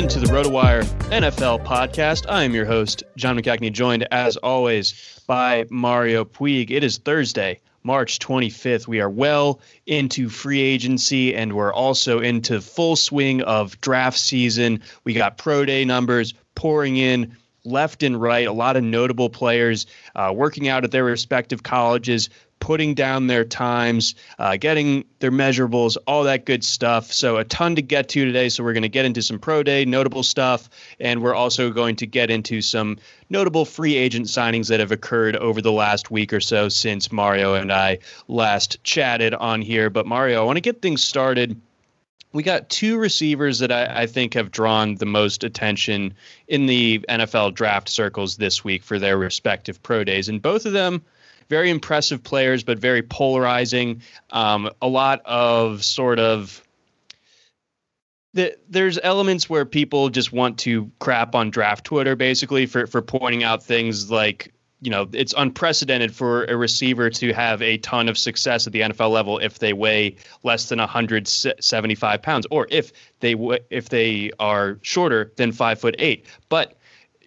Into the RotoWire NFL podcast. I am your host, John McKechnie, joined as always by Mario Puig. It is Thursday, March 25th. We are well into free agency and we're also into full swing of draft season. We got pro day numbers pouring in left and right. A lot of notable players uh, working out at their respective colleges, putting down their times, uh, getting their measurables, all that good stuff. So, a ton to get to today. So, we're going to get into some pro day, notable stuff, and we're also going to get into some notable free agent signings that have occurred over the last week or so since Mario and I last chatted on here. But, Mario, I want to get things started we got two receivers that I, I, think have drawn the most attention in the NFL draft circles this week for their respective pro days. And both of them, very impressive players, but very polarizing. Um, a lot of sort of. The, there's elements where people just want to crap on draft Twitter, basically, for, for pointing out things like you know, it's unprecedented for a receiver to have a ton of success at the NFL level if they weigh less than 175 pounds, or if they w- if they are shorter than five foot eight. But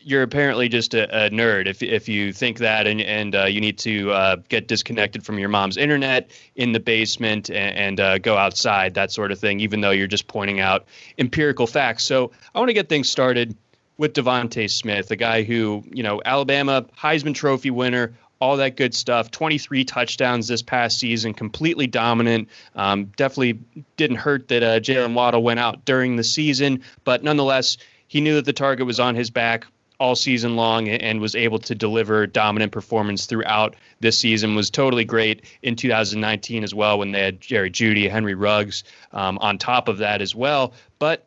you're apparently just a, a nerd if if you think that, and and uh, you need to uh, get disconnected from your mom's internet in the basement and, and uh, go outside, that sort of thing. Even though you're just pointing out empirical facts. So I want to get things started with DeVonta Smith, a guy who, you know, Alabama Heisman Trophy winner, all that good stuff. 23 touchdowns this past season, completely dominant. Um, definitely didn't hurt that uh, Jaylen Waddle went out during the season, but nonetheless, he knew that the target was on his back all season long and was able to deliver dominant performance throughout this season was totally great in 2019 as well when they had Jerry Jeudy, Henry Ruggs um, on top of that as well. But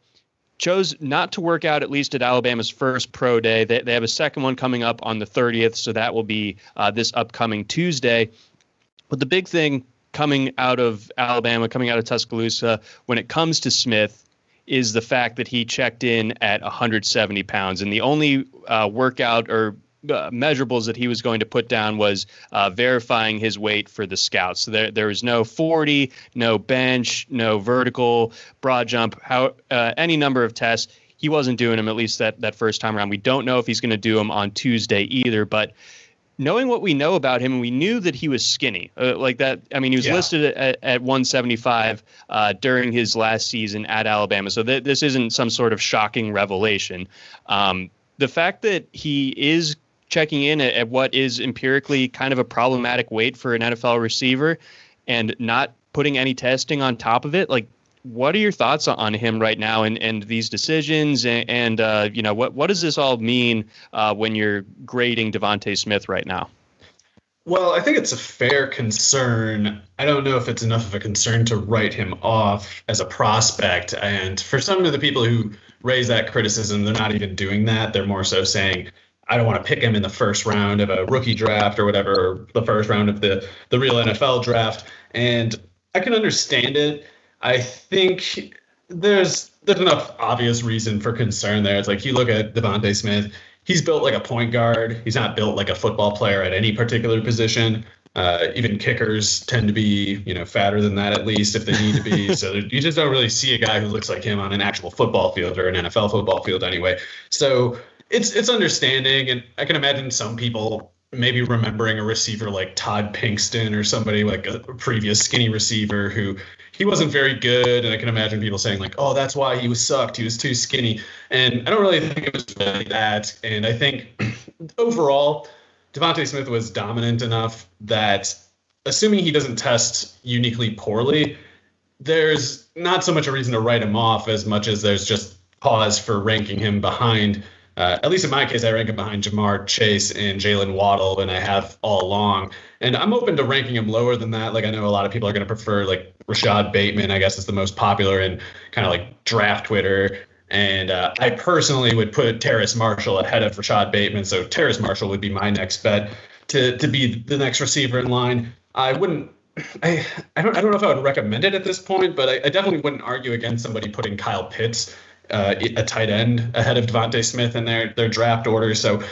chose not to work out at least at Alabama's first pro day. They, they have a second one coming up on the 30th, so that will be uh, this upcoming Tuesday. But the big thing coming out of Alabama, coming out of Tuscaloosa, when it comes to Smith, is the fact that he checked in at 170 pounds, and the only uh, workout or uh, measurables that he was going to put down was uh, verifying his weight for the scouts. So there, there was no 40, no bench, no vertical, broad jump, how uh, any number of tests. He wasn't doing them at least that that first time around. We don't know if he's going to do them on Tuesday either, but knowing what we know about him, we knew that he was skinny. Uh, like that, I mean, he was yeah. listed at, at 175 uh, during his last season at Alabama. So th- this isn't some sort of shocking revelation. Um, the fact that he is checking in at, at what is empirically kind of a problematic weight for an NFL receiver and not putting any testing on top of it, like what are your thoughts on him right now and, and these decisions and, and uh, you know what what does this all mean uh, when you're grading DeVonta Smith right now? Well, I think it's a fair concern. I don't know if it's enough of a concern to write him off as a prospect. And for some of the people who raise that criticism, they're not even doing that. They're more so saying, I don't want to pick him in the first round of a rookie draft or whatever, or the first round of the the real NFL draft. And I can understand it. I think there's there's enough obvious reason for concern there. It's like you look at DeVonta Smith, he's built like a point guard. He's not built like a football player at any particular position. Uh, even kickers tend to be, you know, fatter than that at least if they need to be. so you just don't really see a guy who looks like him on an actual football field or an NFL football field anyway. So it's it's understanding, and I can imagine some people maybe remembering a receiver like Todd Pinkston or somebody like a previous skinny receiver who he wasn't very good. And I can imagine people saying like, "Oh, that's why he was sucked. He was too skinny." And I don't really think it was really that. And I think overall, DeVonta Smith was dominant enough that, assuming he doesn't test uniquely poorly, there's not so much a reason to write him off as much as there's just pause for ranking him behind uh, at least in my case, I rank him behind Ja'Marr Chase and Jaylen Waddle, and I have all along. And I'm open to ranking him lower than that. Like I know a lot of people are going to prefer like Rashod Bateman. I guess is the most popular in kind of like draft Twitter. And uh, I personally would put Terrace Marshall ahead of Rashod Bateman. So Terrace Marshall would be my next bet to to be the next receiver in line. I wouldn't. I, I don't I don't know if I would recommend it at this point, but I, I definitely wouldn't argue against somebody putting Kyle Pitts uh, a tight end ahead of DeVonta Smith in their their draft order. So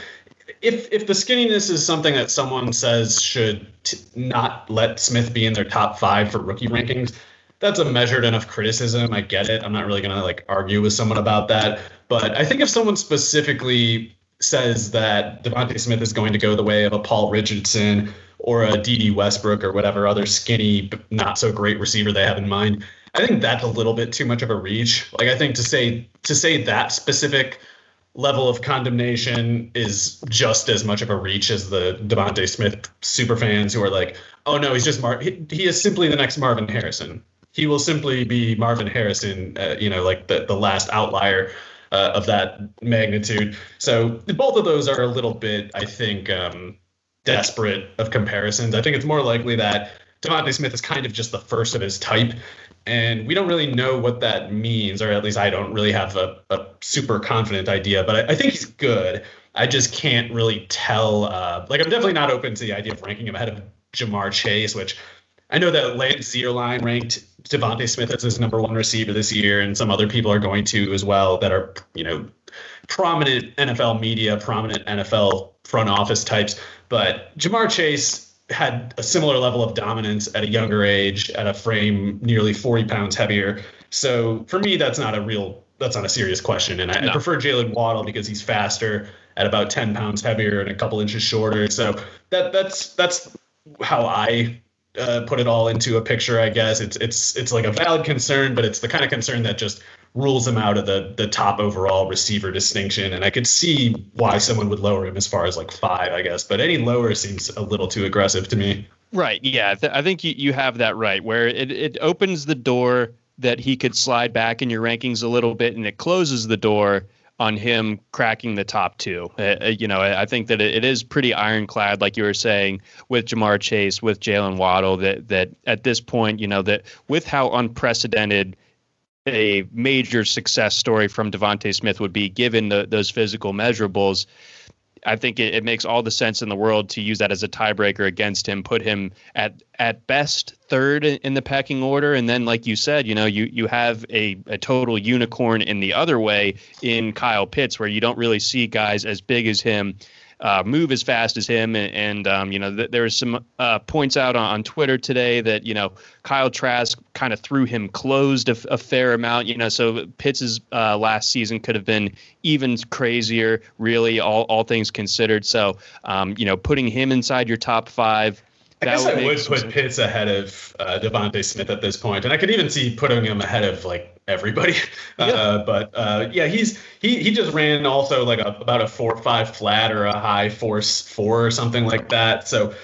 if if the skinniness is something that someone says should t- not let Smith be in their top five for rookie rankings, that's a measured enough criticism. I get it. I'm not really gonna like argue with someone about that. But I think if someone specifically says that DeVonta Smith is going to go the way of a Paul Richardson or a Dede Westbrook or whatever other skinny, not so great receiver they have in mind, I think that's a little bit too much of a reach. Like I think to say to say that specific level of condemnation is just as much of a reach as the DeVonta Smith super fans who are like, oh no, he's just Mar. He, he is simply the next Marvin Harrison. He will simply be Marvin Harrison. Uh, you know, like the the last outlier. Uh, of that magnitude. So both of those are a little bit, I think, um, desperate of comparisons. I think it's more likely that DeVonta Smith is kind of just the first of his type and we don't really know what that means, or at least I don't really have a, a super confident idea. But I, I, think he's good. I just can't really tell. Uh, like, I'm definitely not open to the idea of ranking him ahead of Ja'Marr Chase, which I know that Lance Zierlein ranked DeVonta Smith as his number one receiver this year, and some other people are going to as well that are, you know, prominent NFL media, prominent NFL front office types. But Ja'Marr Chase had a similar level of dominance at a younger age at a frame nearly 40 pounds heavier. So for me, that's not a real, that's not a serious question. And I, no. I prefer Jaylen Waddle because he's faster at about 10 pounds heavier and a couple inches shorter. So that that's that's how I uh, put it all into a picture. I guess it's it's it's like a valid concern, but it's the kind of concern that just rules him out of the the top overall receiver distinction. And I could see why someone would lower him as far as like five, I guess. But any lower seems a little too aggressive to me. Right. Yeah. I think you, you have that right, where it, it opens the door that he could slide back in your rankings a little bit, and it closes the door on him cracking the top two. Uh, uh you know, I think that it is pretty ironclad, like you were saying, with Ja'Marr Chase, with Jaylen Waddle. That that at this point, you know, that with how unprecedented a major success story from DeVonta Smith would be given the, those physical measurables. I think it, it, makes all the sense in the world to use that as a tiebreaker against him, put him at at best third in the pecking order, and then like you said, you know, you you have a, a total unicorn in the other way in Kyle Pitts, where you don't really see guys as big as him uh, move as fast as him. And, and um, you know, th- there was some uh, points out on, on, Twitter today that, you know, Kyle Trask kind of threw him closed a, a, fair amount, you know, so Pitts' uh, last season could have been even crazier, really, all, all things considered. So, um, you know, putting him inside your top five. I guess would I would put sense. Pitts ahead of uh, DeVonta Smith at this point, and I could even see putting him ahead of like everybody. Yeah. Uh, but uh, yeah, he's he he just ran also like a, about a four five flat or a high force four or something like that. So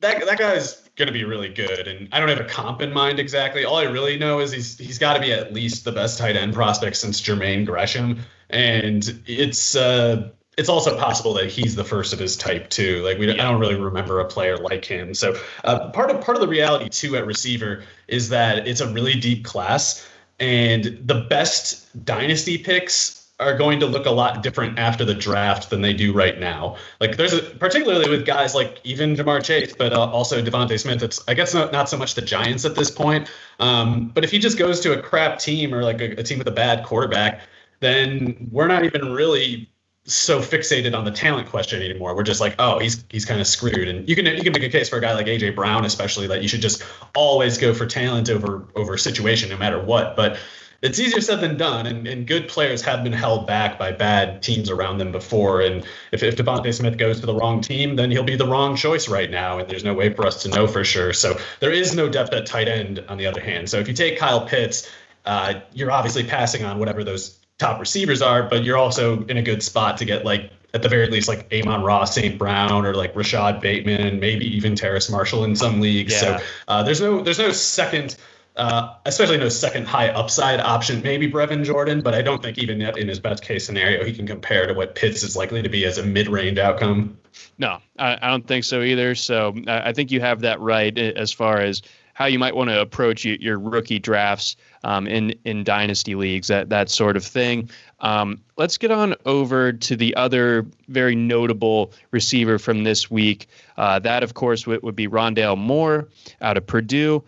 that that guy's gonna be really good. And I don't have a comp in mind exactly. All I really know is he's he's got to be at least the best tight end prospect since Jermaine Gresham. And it's uh, it's also possible that he's the first of his type too. Like we. I don't really remember a player like him. So uh, part of part of the reality too at receiver is that it's a really deep class. And the best dynasty picks are going to look a lot different after the draft than they do right now. Like there's a, particularly with guys like even Ja'Marr Chase, but uh, also DeVonta Smith. It's I guess not, not so much the Giants at this point. Um, but if he just goes to a crap team or like a, a team with a bad quarterback, then we're not even really so fixated on the talent question anymore. We're just like, oh, he's he's kind of screwed. And you can you can make a case for a guy like AJ Brown, especially that you should just always go for talent over over situation, no matter what. But it's easier said than done, and, and good players have been held back by bad teams around them before. And if, if DeVonta Smith goes to the wrong team, then he'll be the wrong choice right now, and there's no way for us to know for sure. So there is no depth at tight end, on the other hand. So if you take Kyle Pitts, uh, you're obviously passing on whatever those top receivers are, but you're also in a good spot to get like at the very least like Amon-Ra, St. Brown, or like Rashod Bateman, maybe even Terrace Marshall in some leagues. Yeah. So uh, there's no there's no second. Uh, especially no second high upside option, maybe Brevin Jordan, but I don't think even yet in his best case scenario he can compare to what Pitts is likely to be as a mid range outcome. No, I, I, don't think so either. So I, I think you have that right as far as how you might want to approach your rookie drafts um, in in dynasty leagues, that that sort of thing. Um, let's get on over to the other very notable receiver from this week. Uh, that, of course, would, would be Rondale Moore out of Purdue.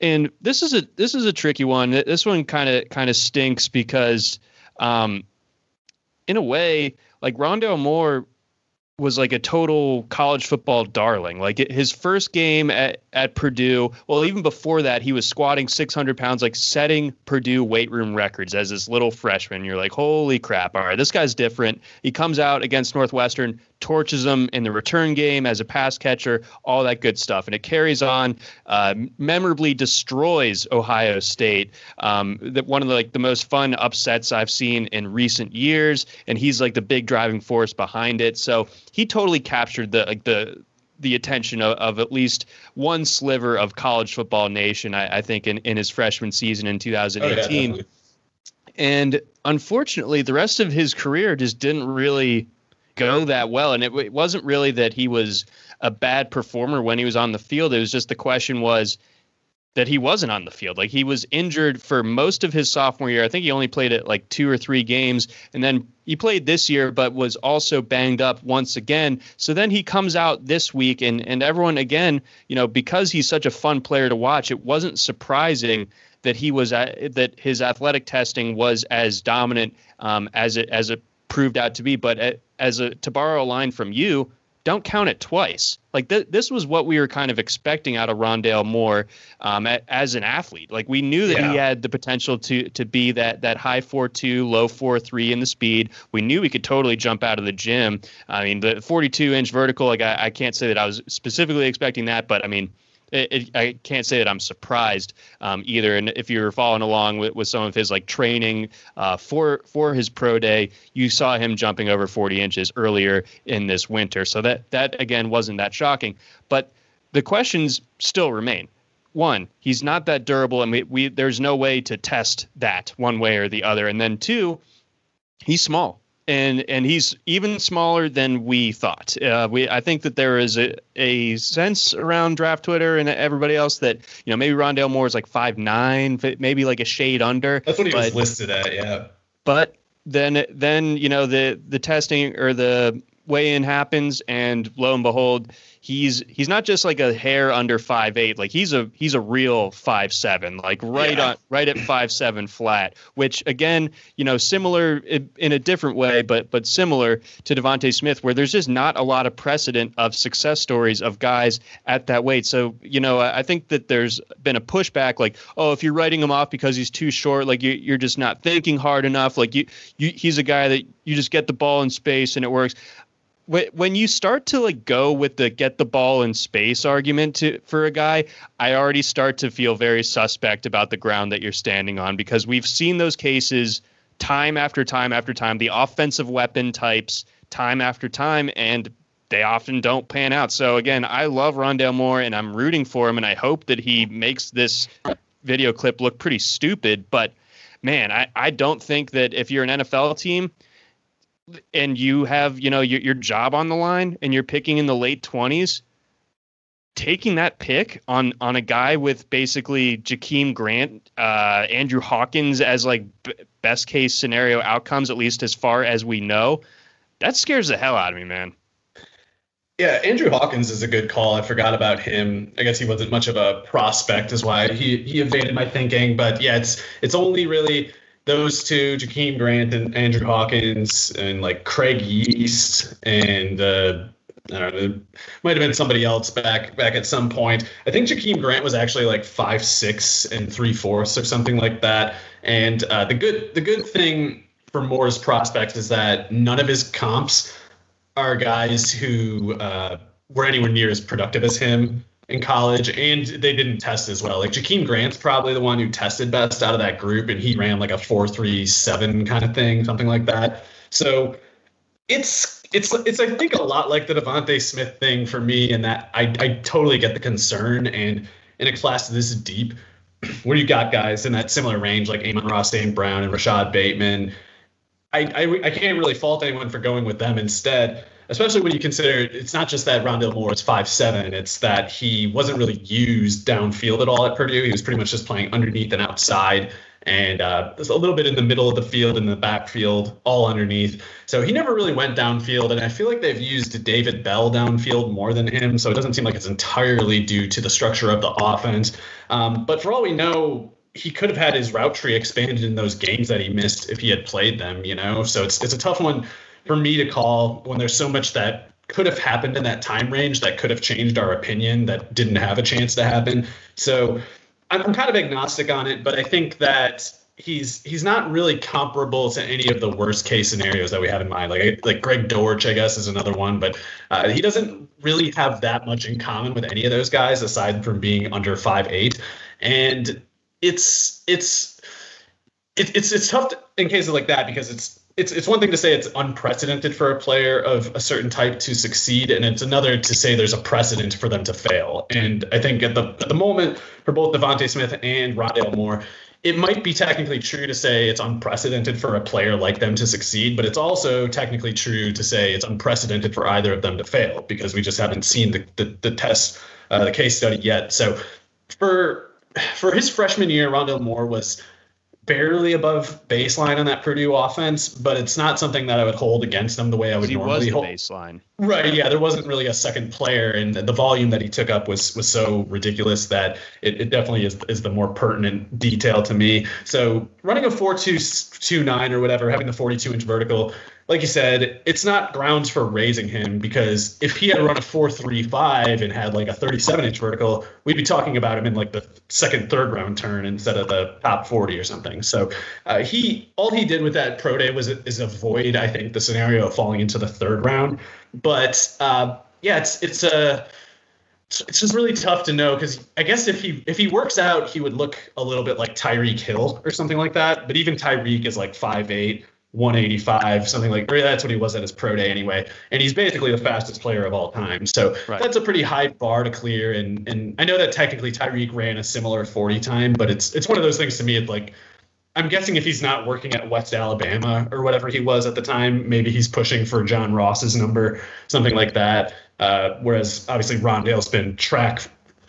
And this is a this is a tricky one. This one kind of kind of stinks because, um, in a way, like Rondale Moore was like a total college football darling. Like his first game at, at Purdue, well, even before that, he was squatting 600 pounds, like setting Purdue weight room records as this little freshman. You're like, holy crap. All right, this guy's different. He comes out against Northwestern, torches them in the return game as a pass catcher, all that good stuff. And it carries on, uh, memorably destroys Ohio State. Um, that one of the, like the most fun upsets I've seen in recent years, and he's like the big driving force behind it. So he totally captured the like the the attention of, of at least one sliver of college football nation. I, I think in, in his freshman season in 2018. Oh, yeah, and unfortunately, the rest of his career just didn't really go that well. And it, it wasn't really that he was a bad performer when he was on the field. It was just the question was that he wasn't on the field. Like he was injured for most of his sophomore year. I think he only played it like two or three games. And then he played this year, but was also banged up once again. So then he comes out this week, and, and everyone, again, you know, because he's such a fun player to watch, it wasn't surprising that he was at, that his athletic testing was as dominant um, as it as it proved out to be. But as a to borrow a line from you, don't count it twice. Like th- this was what we were kind of expecting out of Rondale Moore um, at, as an athlete. Like we knew that yeah. he had the potential to to be that that high four two, low four three in the speed. We knew he could totally jump out of the gym. I mean, the 42 inch vertical. Like I, I can't say that I was specifically expecting that, but I mean it, I can't say that I'm surprised um, either. And if you're following along with, with some of his like training uh, for for his pro day, you saw him jumping over 40 inches earlier in this winter. So that that again wasn't that shocking. But the questions still remain. One, he's not that durable, and we, we there's no way to test that one way or the other. And then two, he's small and and he's even smaller than we thought. Uh, we I think that there is a, a sense around draft Twitter and everybody else that you know maybe Rondale Moore is like five nine, maybe like a shade under. That's what he but, was listed at, yeah. But then then you know the the testing or the weigh-in happens, and lo and behold, he's he's not just like a hair under five eight. Like he's a he's a real five seven. Like right yeah. on right at five seven flat. Which again, you know, similar in a different way, but but similar to DeVonta Smith, where there's just not a lot of precedent of success stories of guys at that weight. So you know, I think that there's been a pushback, like, oh, if you're writing him off because he's too short, like you, you're just not thinking hard enough. Like you, you, he's a guy that you just get the ball in space and it works when you start to like go with the get the ball in space argument to for a guy, I already start to feel very suspect about the ground that you're standing on because we've seen those cases time after time after time, the offensive weapon types time after time, and they often don't pan out. So again, I love Rondale Moore and I'm rooting for him, and I hope that he makes this video clip look pretty stupid. But man, I, I don't think that if you're an NFL team and you have you know your, your job on the line and you're picking in the late 20s taking that pick on on a guy with basically Jakeem Grant, uh, Andrew Hawkins as like b- best case scenario outcomes, at least as far as we know, that scares the hell out of me, man. Yeah, Andrew Hawkins is a good call. I forgot about him. I guess he wasn't much of a prospect, is why he he evaded my thinking. But yeah, it's it's only really those two, Jakeem Grant and Andrew Hawkins, and like Craig Yeast, and uh, I don't know, might have been somebody else back back at some point. I think Jakeem Grant was actually like five six and three fourths or something like that. And uh, the good the good thing for Moore's prospects is that none of his comps are guys who uh, were anywhere near as productive as him in college, and they didn't test as well. Like Jakeem Grant's probably the one who tested best out of that group, and he ran like a four three seven kind of thing, something like that. So it's it's it's I think a lot like the DeVonta Smith thing for me, in that I I totally get the concern, and in a class this deep, where you got guys in that similar range like Amon-Ra, St. Brown and Rashod Bateman, I, I I can't really fault anyone for going with them instead especially when you consider it's not just that Rondale Moore is five seven. It's that he wasn't really used downfield at all at Purdue. He was pretty much just playing underneath and outside, and uh, a little bit in the middle of the field and the backfield, all underneath. So he never really went downfield, and I feel like they've used David Bell downfield more than him. So it doesn't seem like it's entirely due to the structure of the offense. Um, but for all we know, he could have had his route tree expanded in those games that he missed if he had played them, you know. So it's it's a tough one for me to call when there's so much that could have happened in that time range that could have changed our opinion that didn't have a chance to happen. So I'm, kind of agnostic on it, but I think that he's he's not really comparable to any of the worst case scenarios that we have in mind. Like like Greg Dortch, I guess, is another one, but uh, he doesn't really have that much in common with any of those guys aside from being under five eight, and it's it's it, it's it's tough to, in cases like that because it's it's it's one thing to say it's unprecedented for a player of a certain type to succeed, and it's another to say there's a precedent for them to fail. And I think at the at the moment for both DeVonta Smith and Rondale Moore, it might be technically true to say it's unprecedented for a player like them to succeed, but it's also technically true to say it's unprecedented for either of them to fail because we just haven't seen the the, the test, uh, the case study yet. So for for his freshman year, Rondale Moore was barely above baseline on that Purdue offense, but it's not something that I would hold against them the way I would he normally was hold. baseline. Right. Yeah. There wasn't really a second player, and the volume that he took up was was so ridiculous that it, it definitely is is the more pertinent detail to me. So running a four two two nine or whatever, having the forty two inch vertical like you said, it's not grounds for raising him because if he had run a 4.35 and had like a 37 inch vertical, we'd be talking about him in like the second, third round turn instead of the top 40 or something. So uh, he all he did with that pro day was is avoid, I think, the scenario of falling into the third round. But uh, yeah, it's it's a it's just really tough to know because I guess if he if he works out, he would look a little bit like Tyreek Hill or something like that. But even Tyreek is like five eight 185, something like that's what he was at his pro day anyway. And he's basically the fastest player of all time. So right. that's a pretty high bar to clear. And and I know that technically Tyreek ran a similar 40 time, but it's it's one of those things to me. It's like I'm guessing if he's not working at West Alabama or whatever he was at the time, maybe he's pushing for John Ross's number, something like that. Uh, whereas obviously Rondale's been track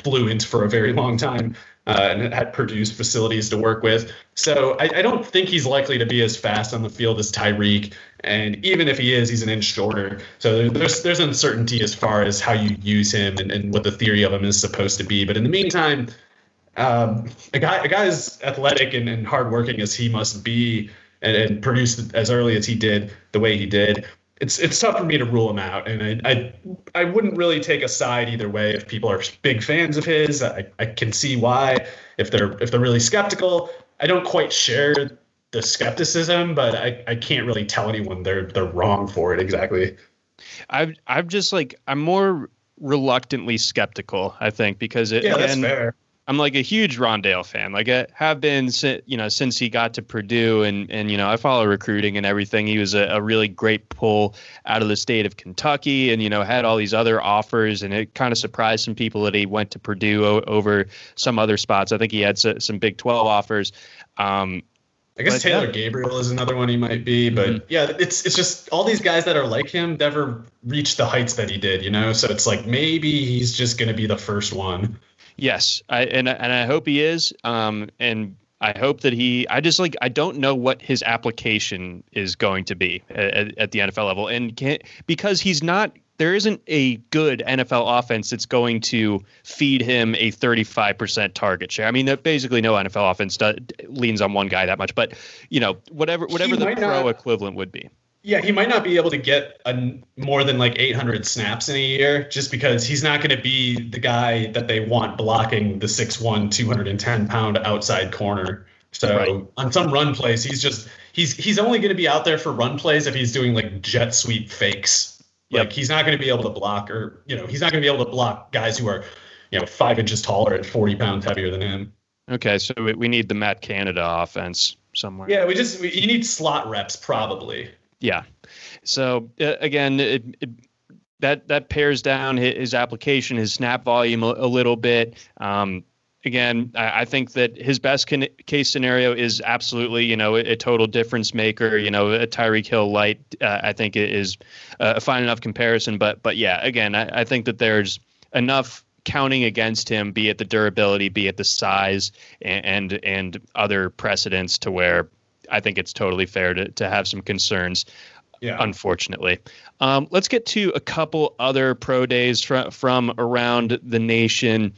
fluent for a very long time. Uh, and had produced facilities to work with. So I, I, don't think he's likely to be as fast on the field as Tyreek. And even if he is, he's an inch shorter. So there's there's uncertainty as far as how you use him and, and what the theory of him is supposed to be. But in the meantime, um, a guy a guy as athletic and, and hardworking as he must be and, and produced as early as he did, the way he did, it's it's tough for me to rule him out, and I, I I wouldn't really take a side either way. If people are big fans of his, I, I can see why. If they're if they're really skeptical, I don't quite share the skepticism, but I, I can't really tell anyone they're they're wrong for it exactly. I've I've just like I'm more reluctantly skeptical. I think because it, yeah, again, that's fair. I'm like a huge Rondale fan. Like I have been, you know, since he got to Purdue, and and you know, I follow recruiting and everything. He was a, a really great pull out of the state of Kentucky, and you know, had all these other offers, and it kind of surprised some people that he went to Purdue o- over some other spots. I think he had s- some Big 12 offers. Um, I guess but, Taylor yeah. Gabriel is another one he might be, but mm-hmm. yeah, it's it's just all these guys that are like him never reached the heights that he did, you know. So it's like maybe he's just going to be the first one. Yes, I and and I hope he is. Um, and I hope that he. I just like I don't know what his application is going to be at, at the NFL level, and can, because he's not. There isn't a good NFL offense that's going to feed him a 35% target share. I mean, basically no NFL offense does, leans on one guy that much, but you know, whatever whatever the pro not, equivalent would be. Yeah, he might not be able to get a, more than like 800 snaps in a year just because he's not going to be the guy that they want blocking the 6'1, 210 pound outside corner. So right. on some run plays, he's just he's he's only going to be out there for run plays if he's doing like jet sweep fakes. Yep. Like he's not going to be able to block or you know he's not going to be able to block guys who are you know five inches taller and 40 pounds heavier than him. Okay, so we need the Matt Canada offense somewhere. Yeah, we just we, you need slot reps probably. Yeah. So uh, again, it, it, that that pares down his, application, his snap volume a, a little bit. Um, again, I, I, think that his best can, case scenario is absolutely, you know, a, a total difference maker. You know, a Tyreek Hill light, uh, I think is a fine enough comparison. But but yeah, again, I, I think that there's enough counting against him, be it the durability, be it the size, and and, and other precedents to where I think it's totally fair to, to have some concerns. Yeah. Unfortunately, um, let's get to a couple other pro days from from around the nation.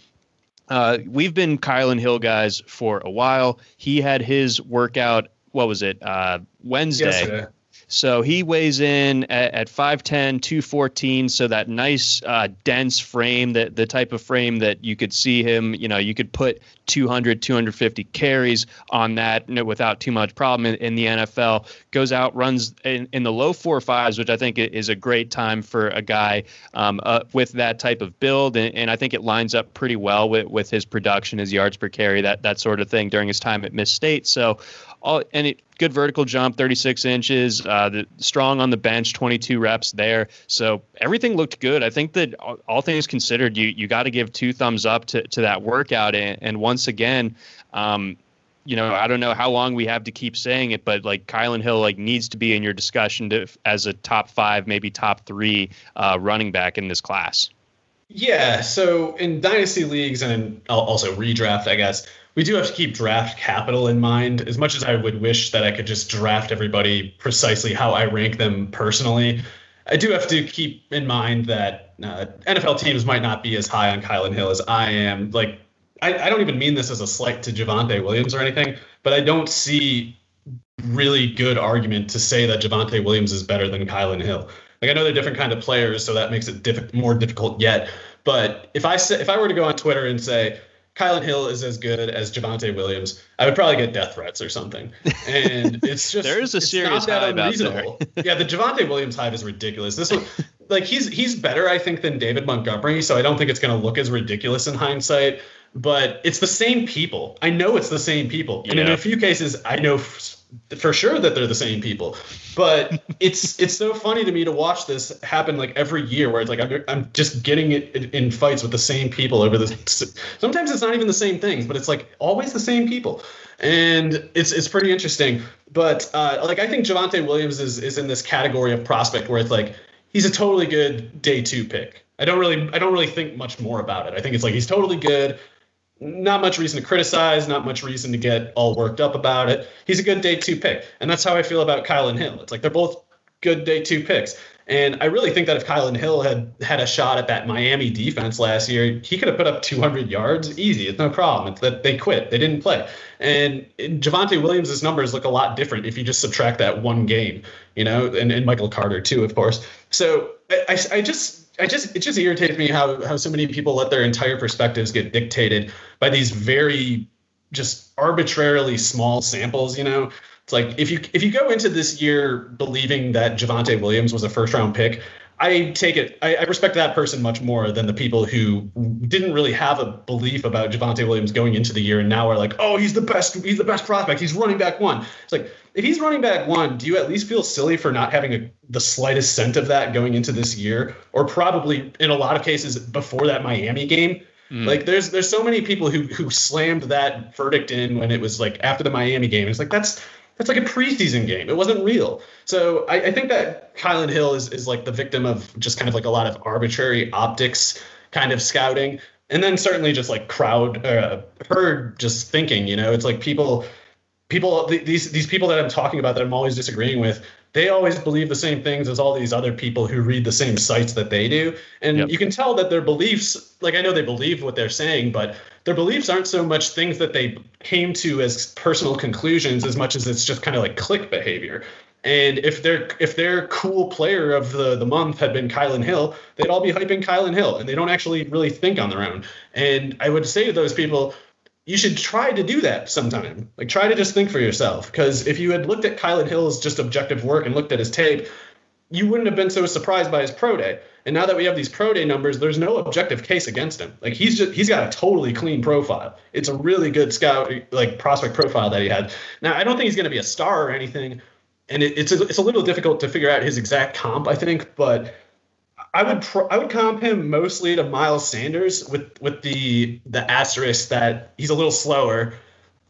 Uh, we've been Kylin Hill guys for a while. He had his workout. What was it? Uh, Wednesday. Yesterday. So he weighs in at, at 5'10, 214. So that nice, uh, dense frame, that the type of frame that you could see him, you know, you could put 200, 250 carries on that you know, without too much problem in, in, the NFL. Goes out, runs in, in, the low four fives, which I think is a great time for a guy um, uh, with that type of build. And, and, I think it lines up pretty well with, with his production, his yards per carry, that, that sort of thing during his time at Miss State. So, all, good vertical jump, 36 inches, uh, the, strong on the bench, 22 reps there. So everything looked good. I think that all, all things considered, you you got to give two thumbs up to, to that workout. And, and once again, um, you know, I don't know how long we have to keep saying it, but like Kylin Hill, like needs to be in your discussion to, as a top five, maybe top three uh, running back in this class. Yeah. So in dynasty leagues and also redraft, I guess we do have to keep draft capital in mind. As much as I would wish that I could just draft everybody precisely how I rank them personally, I do have to keep in mind that uh, NFL teams might not be as high on Kylin Hill as I am. Like, I, I don't even mean this as a slight to Javonte Williams or anything, but I don't see really good argument to say that Javonte Williams is better than Kylin Hill. Like I know they're different kind of players, so that makes it diff- more difficult yet. But if I say, if I were to go on Twitter and say Kylin Hill is as good as Javonte Williams, I would probably get death threats or something. And it's just there is a serious hive out there. yeah, the Javonte Williams hive is ridiculous. This one, like he's he's better, I think, than David Montgomery, so I don't think it's going to look as ridiculous in hindsight. But it's the same people. I know it's the same people, and yeah. in a few cases, I know for sure that they're the same people. But it's it's so funny to me to watch this happen like every year, where it's like I'm, I'm just getting it in fights with the same people over this. Sometimes it's not even the same things, but it's like always the same people, and it's it's pretty interesting. But uh, like I think Javonte Williams is is in this category of prospect where it's like he's a totally good day two pick. I don't really I don't really think much more about it. I think it's like he's totally good not much reason to criticize, not much reason to get all worked up about it. He's a good day two pick. And that's how I feel about Kylin Hill. It's like they're both good day two picks. And I really think that if Kylin Hill had had a shot at that Miami defense last year, he could have put up 200 yards easy. It's no problem. It's that they quit. They didn't play. And Javonte Williams' numbers look a lot different if you just subtract that one game, you know, and, and Michael Carter too, of course. So I, I just I just it just irritates me how how so many people let their entire perspectives get dictated by these very just arbitrarily small samples. You know, it's like if you if you go into this year believing that Javonte Williams was a first round pick, I take it. I, I, respect that person much more than the people who didn't really have a belief about Javonte Williams going into the year and now are like, oh, he's the best. He's the best prospect. He's running back one. It's like if he's running back one, do you at least feel silly for not having a, the slightest scent of that going into this year, or probably in a lot of cases before that Miami game? Mm. Like there's there's so many people who who slammed that verdict in when it was like after the Miami game. It's like that's that's like a preseason game. It wasn't real. So I, I think that Kylin Hill is, is like the victim of just kind of like a lot of arbitrary optics kind of scouting. And then certainly just like crowd uh, herd just thinking, you know, it's like people people these these people that I'm talking about that I'm always disagreeing with, they always believe the same things as all these other people who read the same sites that they do. And yep. you can tell that their beliefs, like I know they believe what they're saying, but their beliefs aren't so much things that they came to as personal conclusions as much as it's just kind of like click behavior. And if their if their cool player of the the month had been Kylin Hill, they'd all be hyping Kylin Hill, and they don't actually really think on their own. And I would say to those people, you should try to do that sometime. Like try to just think for yourself. Because if you had looked at Kylin Hill's just objective work and looked at his tape, you wouldn't have been so surprised by his pro day. And now that we have these pro day numbers, there's no objective case against him. Like he's just he's got a totally clean profile. It's a really good scout like prospect profile that he had. Now I don't think he's going to be a star or anything, and it, it's a, it's a little difficult to figure out his exact comp. I think, but I would I would comp him mostly to Miles Sanders with with the the asterisk that he's a little slower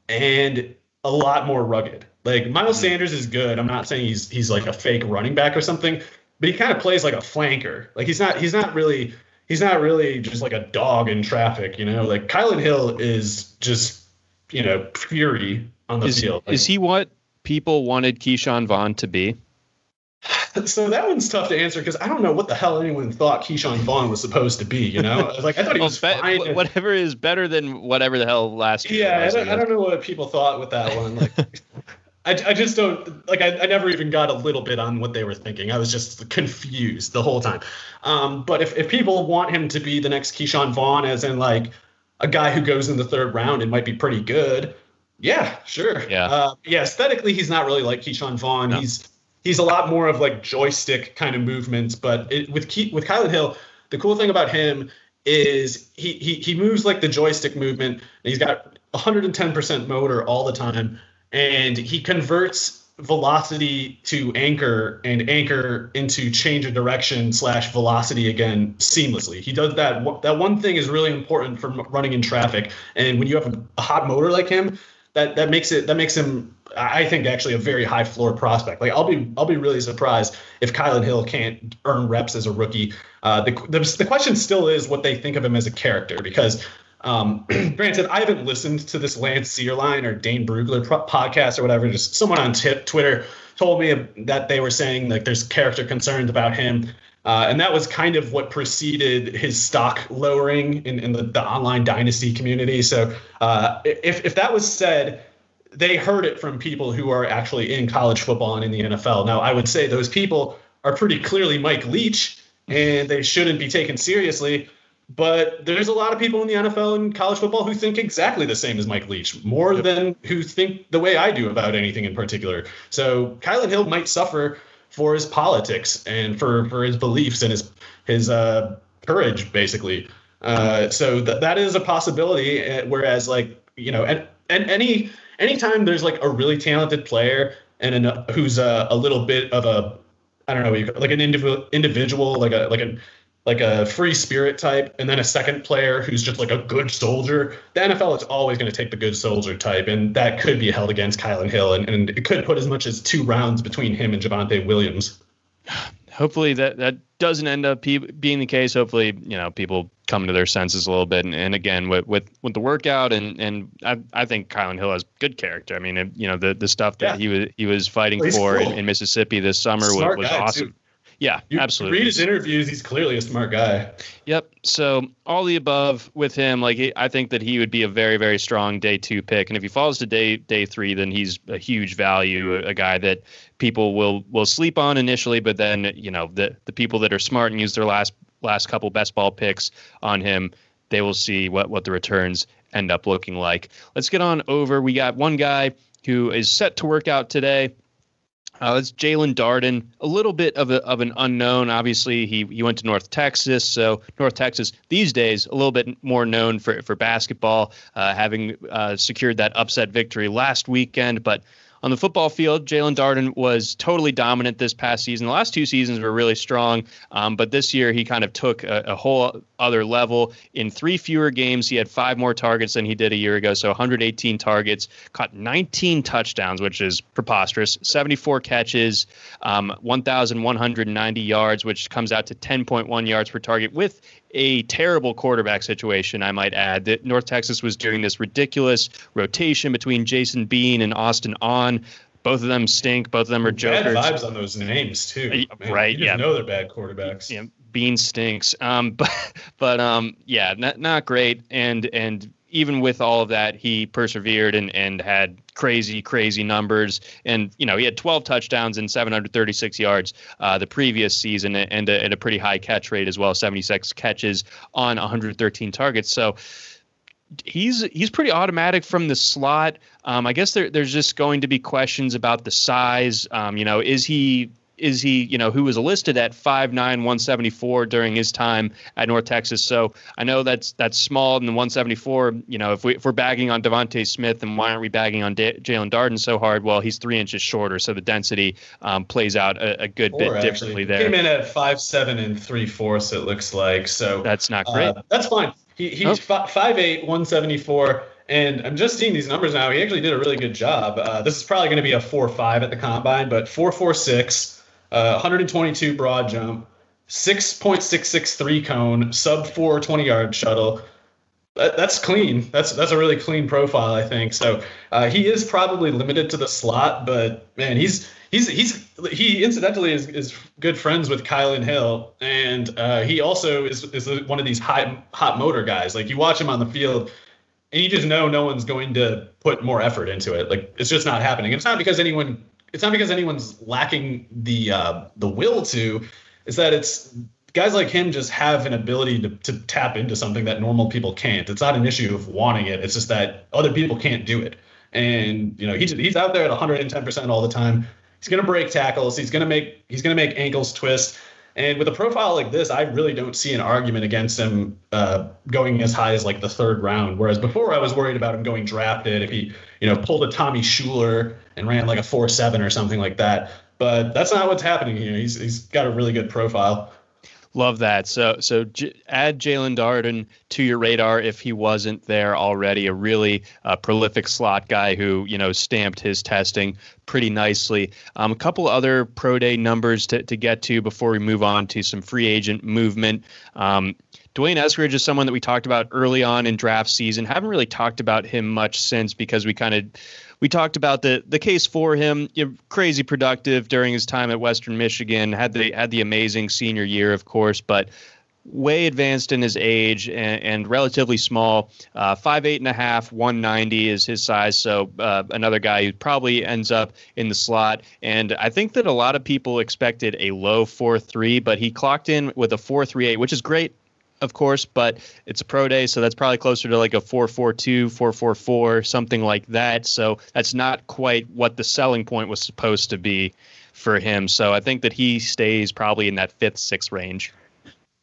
and a lot more rugged. Like Miles mm-hmm. Sanders is good. I'm not saying he's he's like a fake running back or something, but he kind of plays like a flanker. Like he's not he's not really he's not really just like a dog in traffic, you know. Like Kylin Hill is just you know fury on the is, field. Like, is he what people wanted Ke'Shawn Vaughn to be? so that one's tough to answer because I don't know what the hell anyone thought Ke'Shawn Vaughn was supposed to be. You know, like I thought he was well, fine. Whatever is better than whatever the hell last year. Yeah, I don't, I don't, know what people thought with that one. Like, I, I just don't like. I, I never even got a little bit on what they were thinking. I was just confused the whole time. Um, but if if people want him to be the next Ke'Shawn Vaughn, as in like a guy who goes in the third round and might be pretty good. Yeah, sure. Yeah. Uh, yeah. Aesthetically, he's not really like Ke'Shawn Vaughn. No. He's he's a lot more of like joystick kind of movements. But it, with Ke- with Kylin Hill, the cool thing about him is he he he moves like the joystick movement. And he's got 110% motor all the time, and he converts velocity to anchor and anchor into change of direction slash velocity again seamlessly. He does that. That one thing is really important for running in traffic. And when you have a hot motor like him, that that makes it that makes him I think actually a very high floor prospect. Like I'll be I'll be really surprised if Kylin Hill can't earn reps as a rookie. Uh, the, the the question still is what they think of him as a character because. Um, granted, I haven't listened to this Lance Zierlein or Dane Brugler pro- podcast or whatever. Just someone on t- Twitter told me that they were saying like there's character concerns about him. Uh, and that was kind of what preceded his stock lowering in, in the, the online dynasty community. So uh, if, if that was said, they heard it from people who are actually in college football and in the NFL. Now, I would say those people are pretty clearly Mike Leach, and they shouldn't be taken seriously. But there's a lot of people in the NFL and college football who think exactly the same as Mike Leach, more yep. than who think the way I do about anything in particular. So Kylin Hill might suffer for his politics and for, for his beliefs and his his uh, courage, basically. Uh, so th- that is a possibility. Eh, whereas, like you know, and, and any anytime there's like a really talented player and an, who's a, a little bit of a I don't know like an individual individual like a like a like a free spirit type, and then a second player who's just like a good soldier. The NFL is always going to take the good soldier type, and that could be held against Kylin Hill, and, and it could put as much as two rounds between him and Javonte Williams. Hopefully that that doesn't end up being the case. Hopefully, you know, people come to their senses a little bit. And, and again, with, with with the workout and and I, I think Kylin Hill has good character. I mean, it, you know, the the stuff that yeah. he was he was fighting for cool. in, in, Mississippi this summer was, was awesome. Too. Yeah, you absolutely. Read his interviews; he's clearly a smart guy. Yep. So all the above with him, like I think that he would be a very, very strong day two pick, and if he falls to day day three, then he's a huge value, a, a guy that people will will sleep on initially, but then you know the the people that are smart and use their last last couple best ball picks on him, they will see what what the returns end up looking like. Let's get on over. We got one guy who is set to work out today. Uh, it's Jaelon Darden, a little bit of, a, of an unknown. Obviously, he, he went to North Texas. So, North Texas these days, a little bit more known for, for basketball, uh, having uh, secured that upset victory last weekend. But on the football field, Jaelon Darden was totally dominant this past season. The last two seasons were really strong, um, but this year he kind of took a, a, whole other level. In three fewer games, he had five more targets than he did a year ago, so 118 targets, caught 19 touchdowns, which is preposterous, 74 catches, um, 1,190 yards, which comes out to 10.1 yards per target with a terrible quarterback situation, I might add. That North Texas was doing this ridiculous rotation between Jason Bean and Austin Aune. Both of them stink. Both of them are jokers. Bad vibes on those names too. Man, right? You yeah. Know they're bad quarterbacks. Yeah. Bean stinks. Um, but but um, yeah, not not great. And and even with all of that, he persevered and, and had crazy, crazy numbers. And, you know, he had 12 touchdowns and 736 yards uh, the previous season and a, and a pretty high catch rate as well 76 catches on 113 targets. So, he's he's pretty automatic from the slot. Um, I guess there, there's just going to be questions about the size. Um, you know, is he is he, you know, who was listed at 5'9", 174 during his time at North Texas. So I know that's that's small in the 174. You know, if we if we're bagging on DeVonta Smith, then why aren't we bagging on D- Jaelon Darden so hard? Well, he's three inches shorter, so the density um, plays out a, a good bit actually, differently there. Came in at five seven and three fourths. It looks like so. That's not great. Uh, that's fine. He, he's oh. 5'8", 174. And I'm just seeing these numbers now. He actually did a really good job. Uh, this is probably going to be a 4-5 at the combine, but 4.46, uh, 122 broad jump, 6.663 cone, sub 420 yard shuttle. That, that's clean. That's that's a really clean profile, I think. So uh, he is probably limited to the slot, but man, he's he's he's he incidentally is, is good friends with Kylin Hill, and uh, he also is is one of these hot hot motor guys. Like you watch him on the field, and you just know no one's going to put more effort into it. Like it's just not happening. It's not because anyone it's not because anyone's lacking the uh, the will to. Is that it's guys like him just have an ability to, to tap into something that normal people can't. It's not an issue of wanting it. It's just that other people can't do it. And you know he's he's out there at 110 percent all the time. He's gonna break tackles. He's gonna make he's gonna make ankles twist. And with a profile like this, I really don't see an argument against him uh, going as high as like the third round. Whereas before, I was worried about him going drafted if he, you know, pulled a Tommy Shuler and ran like a four seven or something like that. But that's not what's happening here. He's he's got a really good profile. Love that. So so j- add Jaelon Darden to your radar if he wasn't there already. A really uh, prolific slot guy who you know stamped his testing pretty nicely. Um, a couple other pro day numbers to to get to before we move on to some free agent movement. Um, D'Wayne Eskridge is someone that we talked about early on in draft season. Haven't really talked about him much since because we kind of we talked about the the case for him. You know, crazy productive during his time at Western Michigan. Had the had the amazing senior year, of course, but way advanced in his age and, and relatively small. Uh, five eight and a half, 190 is his size. So uh, another guy who probably ends up in the slot. And I think that a lot of people expected a low four three, but he clocked in with a four three eight, which is great of course, but it's a pro day, so that's probably closer to like a 442, 444, something like that. So that's not quite what the selling point was supposed to be for him. So I think that he stays probably in that fifth, sixth range.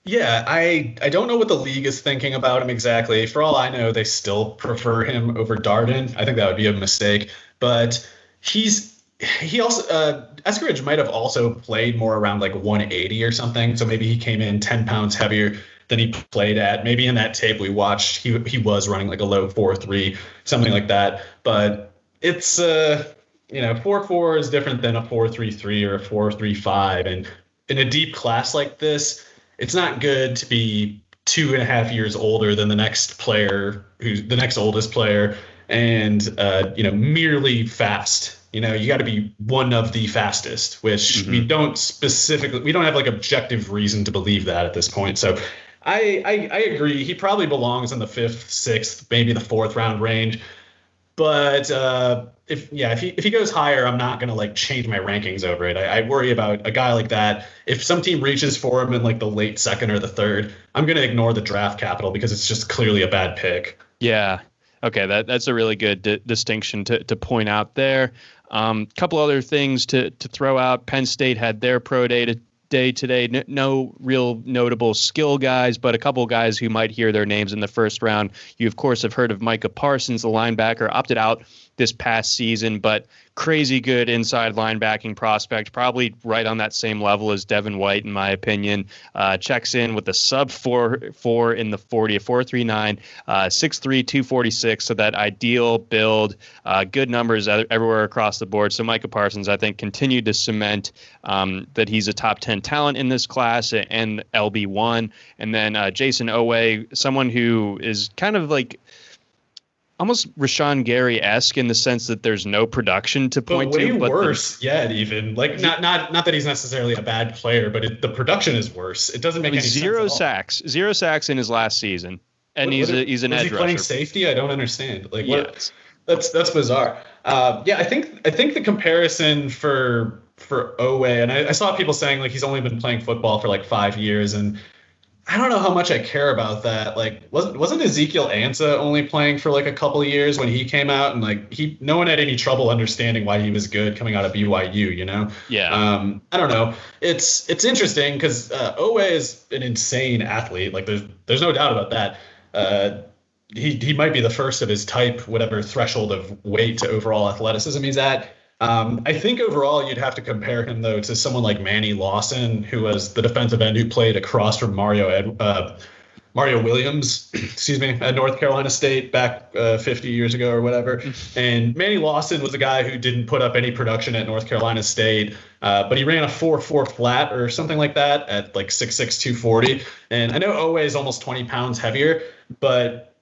Yeah, I I don't know what the league is thinking about him exactly. For all I know, they still prefer him over Darden. I think that would be a mistake, but he's he also uh, Eskridge might have also played more around like 180 or something. So maybe he came in 10 pounds heavier than he played at. Maybe in that tape we watched, he he was running like a low four three, something like that. But it's uh you know four four is different than a four three three or a four three five, and in a deep class like this, it's not good to be two and a half years older than the next player, who's the next oldest player, and uh, you know merely fast. You know, you got to be one of the fastest, which mm-hmm. we don't specifically, we don't have like objective reason to believe that at this point. So I, I, I agree. He probably belongs in the fifth, sixth, maybe the fourth round range. But uh, if yeah, if he if he goes higher, I'm not gonna like change my rankings over it. I, I, worry about a guy like that. If some team reaches for him in like the late second or the third, I'm gonna ignore the draft capital because it's just clearly a bad pick. Yeah. Okay, that that's a really good di- distinction to to point out there. A um, couple other things to to throw out. Penn State had their pro day to, day today. No, no, real notable skill guys, but a couple guys who might hear their names in the first round. You, of course, have heard of Micah Parsons, the linebacker, opted out this past season, but crazy good inside linebacking prospect, probably right on that same level as Devin White, in my opinion. Uh, checks in with a sub four four in the 40, a 439, uh, 6'3, 246. So that ideal build, uh, good numbers everywhere across the board. So Micah Parsons, I think, continued to cement um, that he's a top 10 talent in this class and LB1. And then uh, Jayson Oweh, someone who is kind of like almost Rashan Gary esque in the sense that there's no production to point but way to. But worse the, yet, even like not not not that he's necessarily a bad player, but it, the production is worse. It doesn't make any zero sacks, zero sacks in his last season, and what, he's what, a, he's an edge he rusher. playing safety? I don't understand. Like what? Yes. That's that's bizarre. Uh, yeah, I think I think the comparison for for Oweh, and I, I saw people saying like he's only been playing football for like five years, and I don't know how much I care about that. Like, wasn't wasn't Ezekiel Ansah only playing for like a couple of years when he came out, and like he, no one had any trouble understanding why he was good coming out of BYU. You know? Yeah. Um, I don't know. It's it's interesting because uh, Oweh is an insane athlete. Like, there's there's no doubt about that. Uh, he he might be the first of his type, whatever threshold of weight to overall athleticism he's at. Um, I think overall you'd have to compare him though to someone like Manny Lawson, who was the defensive end who played across from Mario Ed, uh, Mario Williams, excuse me, at North Carolina State back uh, 50 years ago or whatever. And Manny Lawson was a guy who didn't put up any production at North Carolina State, uh, but he ran a 4-4 flat or something like that at like 6'6", 240. And I know Oweh is almost 20 pounds heavier, but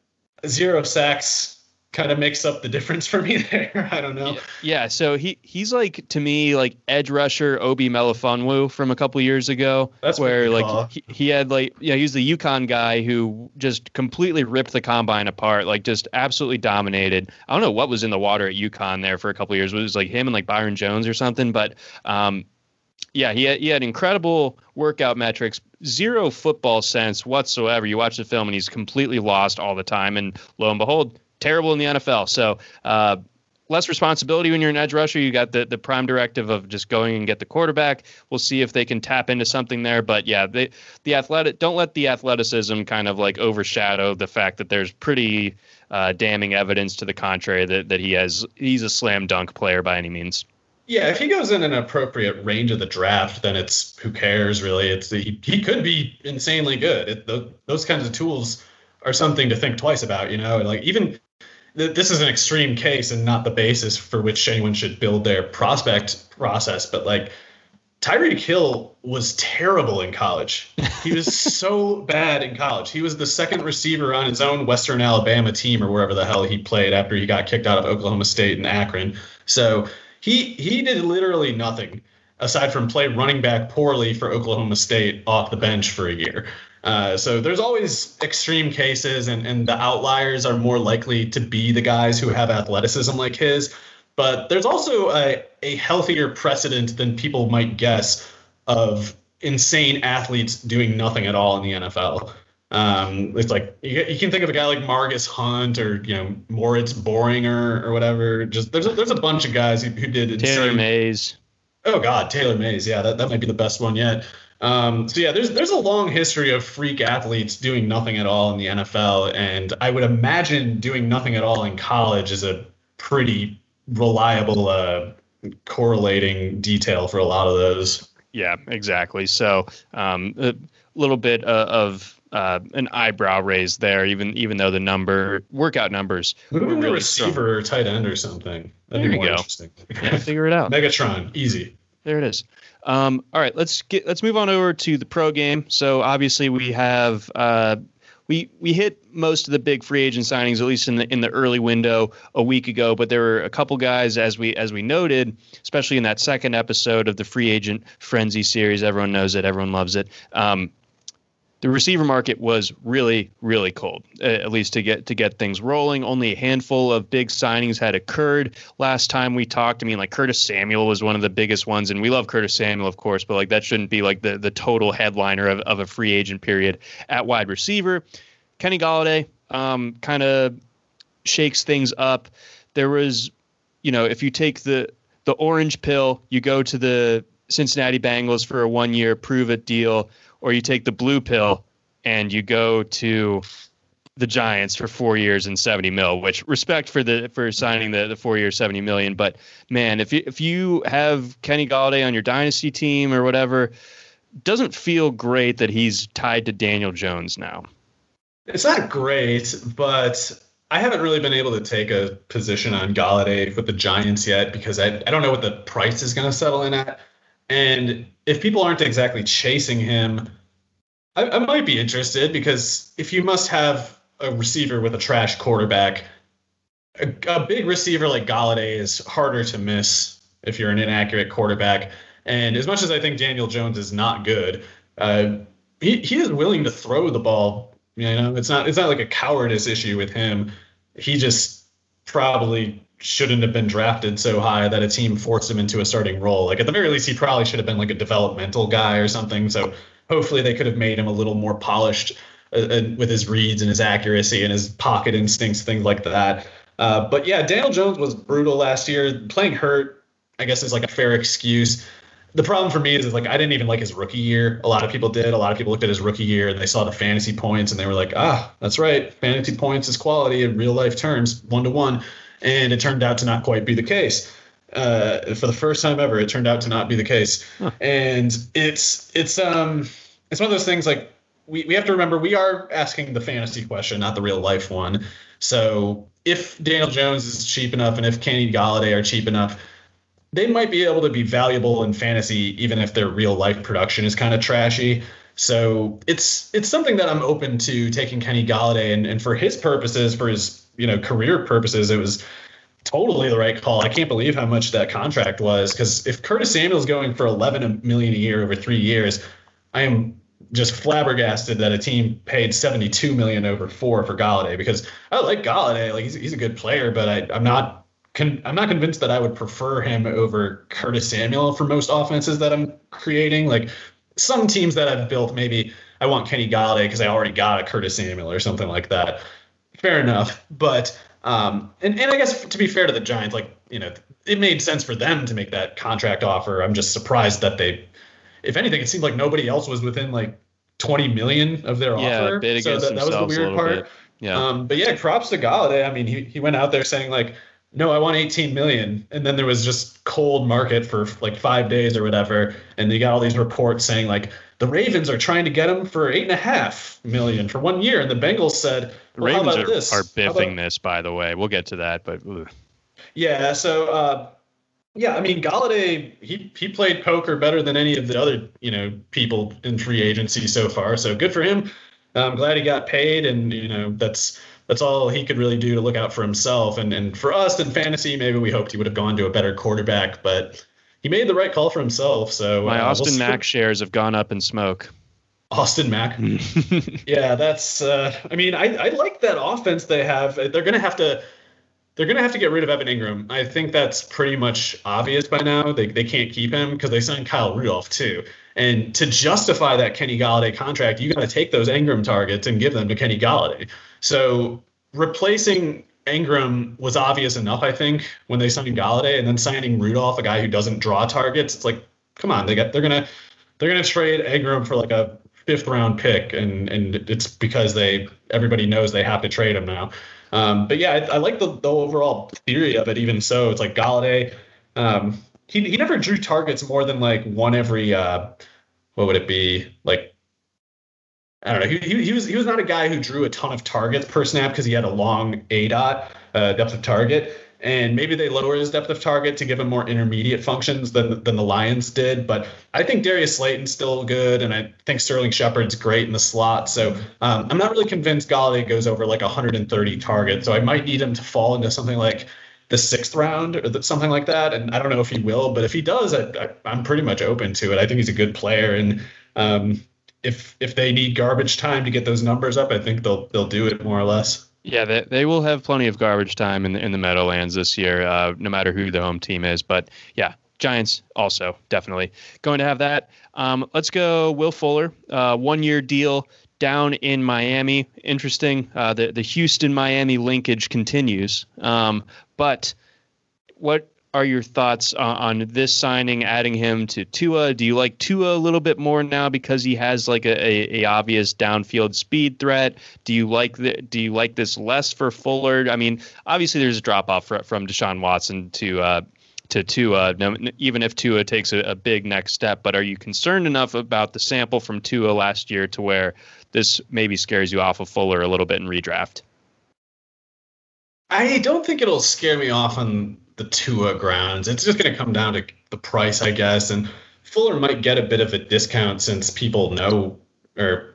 zero sacks kind of makes up the difference for me there. I don't know. Yeah, so he he's like to me like edge rusher Obi Melifonwu from a couple years ago. That's where like he, he, had like yeah he was the UConn guy who just completely ripped the combine apart, like just absolutely dominated. I don't know what was in the water at UConn there for a couple years. It was like him and like Byron Jones or something, but um, yeah, he had, he had incredible workout metrics, zero football sense whatsoever. You watch the film and he's completely lost all the time, and lo and behold terrible in the NFL. So uh, less responsibility when you're an edge rusher. You got the the prime directive of just going and get the quarterback. We'll see if they can tap into something there. But yeah, they, the athletic don't let the athleticism kind of like overshadow the fact that there's pretty uh, damning evidence to the contrary that that he has he's a slam dunk player by any means. Yeah, if he goes in an appropriate range of the draft, then it's who cares really. It's he, he could be insanely good. It, the, those kinds of tools are something to think twice about. You know, like even this is an extreme case and not the basis for which anyone should build their prospect process, but like Tyreek Hill was terrible in college. He was so bad in college. He was the second receiver on his own Western Alabama team or wherever the hell he played after he got kicked out of Oklahoma State and Akron. So he he did literally nothing aside from play running back poorly for Oklahoma State off the bench for a year. Uh, so there's always extreme cases, and, and the outliers are more likely to be the guys who have athleticism like his. But there's also a, a healthier precedent than people might guess of insane athletes doing nothing at all in the NFL. Um, it's like you, you, can think of a guy like Margus Hunt or you know Moritz Böhringer or whatever. Just there's a, there's a bunch of guys who, who did insane. Taylor Mays. Oh God, Taylor Mays. Yeah, that, that might be the best one yet. Um, so yeah, there's there's a long history of freak athletes doing nothing at all in the NFL, and I would imagine doing nothing at all in college is a pretty reliable uh, correlating detail for a lot of those. Yeah, exactly. So um, a little bit uh, of uh, an eyebrow raise there, even even though the number workout numbers were really receiver strong. or tight end or something. That'd there be more go. interesting. Yeah, figure it out. Megatron, easy. There it is. Um, all right, let's get let's move on over to the pro game. So obviously we have uh, we we hit most of the big free agent signings, at least in the in the early window a week ago. But there were a couple guys, as we as we noted, especially in that second episode of the free agent frenzy series. Everyone knows it. Everyone loves it. Um, the receiver market was really really cold at least to get to get things rolling. Only a handful of big signings had occurred. Last time we talked i mean like curtis samuel was one of the biggest ones and we love curtis samuel of course but like that shouldn't be like the the total headliner of, of a free agent period at wide receiver. Kenny golladay um, kind of shakes things up. There was you know if you take the the orange pill you go to the cincinnati bengals for a one year prove it deal or you take the blue pill and you go to the Giants for four years and seventy mil. Which respect for the for signing the the four year seventy million, but man, if you if you have Kenny Golladay on your dynasty team or whatever, doesn't feel great that he's tied to Daniel Jones now. It's not great, but I haven't really been able to take a position on Golladay with the Giants yet because I, I don't know what the price is going to settle in at. And if people aren't exactly chasing him, I, I might be interested because if you must have a receiver with a trash quarterback, a, a big receiver like Golladay is harder to miss if you're an inaccurate quarterback. And as much as I think Daniel Jones is not good, uh, he, he is willing to throw the ball. You know, it's not it's not like a cowardice issue with him. He just probably shouldn't have been drafted so high that a team forced him into a starting role. Like at the very least, he probably should have been like a developmental guy or something. So hopefully they could have made him a little more polished uh, uh, with his reads and his accuracy and his pocket instincts, things like that. Uh, but yeah, Daniel Jones was brutal last year. Playing hurt, I guess, is like a fair excuse. The problem for me is, is like I didn't even like his rookie year. A lot of people did. A lot of people looked at his rookie year and they saw the fantasy points and they were like, ah, that's right, fantasy points is quality in real life terms, one to one and it turned out to not quite be the case. Uh, for the first time ever, it turned out to not be the case, huh. and it's it's um it's one of those things like we, we have to remember we are asking the fantasy question, not the real life one. So if Daniel Jones is cheap enough and if Kenny Golladay are cheap enough, they might be able to be valuable in fantasy even if their real life production is kind of trashy. So it's it's something that I'm open to taking Kenny Golladay and, and for his purposes, for his you know career purposes, it was totally the right call. I can't believe how much that contract was because if Curtis Samuel's going for 11 million a year over three years, I am just flabbergasted that a team paid 72 million over four for Golladay because I like Golladay, like he's, he's a good player, but I, I'm not. Con- I'm not convinced that I would prefer him over Curtis Samuel for most offenses that I'm creating. Like some teams that I've built, maybe I want Kenny Golladay because I already got a Curtis Samuel or something like that fair enough. But um, and and I guess to be fair to the Giants, like you know, it made sense for them to make that contract offer. I'm just surprised that they, if anything, it seemed like nobody else was within like 20 million of their yeah, offer. Bid so that, that was the weird part. Bit. Yeah. Um, but yeah, props to Golladay. I mean, he he went out there saying like, no, I want 18 million, and then there was just cold market for like five days or whatever, and they got all these reports saying like the Ravens are trying to get him for eight and a half million for one year, and the Bengals said, the well, Ravens are, this? are biffing about, this, by the way. We'll get to that, but ugh. yeah. So uh, yeah, I mean Golladay, he he played poker better than any of the other you know people in free agency so far. So good for him. I'm glad he got paid, and you know that's that's all he could really do to look out for himself. And and for us in fantasy, maybe we hoped he would have gone to a better quarterback, but he made the right call for himself. So my uh, Austin we'll Mack shares have gone up in smoke. Austin Mack. yeah, that's. Uh, I mean, I, I like that offense they have. They're going to have to. They're going to have to get rid of Evan Engram. I think that's pretty much obvious by now. They, they can't keep him because they signed Kyle Rudolph too. And to justify that Kenny Golladay contract, you got to take those Engram targets and give them to Kenny Golladay. So replacing Engram was obvious enough, I think, when they signed Golladay, and then signing Rudolph, a guy who doesn't draw targets. It's like, come on, they got they're gonna they're gonna trade Engram for like a fifth round pick, and and it's because they everybody knows they have to trade him now. Um, but yeah, I, I like the, the overall theory of it. Even so, it's like Golladay. Um, he he never drew targets more than like one every uh, what would it be like I don't know. He, he, he, was he was not a guy who drew a ton of targets per snap because he had a long A dot uh, depth of target. and maybe they lower his depth of target to give him more intermediate functions than than the Lions did. But I think Darius Slayton's still good, and I think Sterling Shepard's great in the slot. So um, I'm not really convinced Golladay goes over like 130 targets. So I might need him to fall into something like the sixth round or something like that. And I don't know if he will, but if he does, I, am pretty much open to it. I think he's a good player, and um, if if they need garbage time to get those numbers up, I think they'll they'll do it more or less. Yeah, they, they will have plenty of garbage time in the, in the Meadowlands this year, uh, no matter who the home team is. But yeah, Giants also definitely going to have that. Um, let's go, Will Fuller, uh, one year deal down in Miami. Interesting. Uh, the the Houston Miami linkage continues. Um, but what are your thoughts on, on, this signing, adding him to Tua? Do you like Tua a little bit more now because he has like a, a, a obvious downfield speed threat? Do you like the, Do you like this less for Fuller? I mean, obviously there's a drop off from Deshaun Watson to uh, to Tua, even if Tua takes a, a, big next step. But are you concerned enough about the sample from Tua last year to where this maybe scares you off of Fuller a little bit in redraft? I don't think it'll scare me off on the Tua grounds. It's just going to come down to the price, I guess. And Fuller might get a bit of a discount since people know, or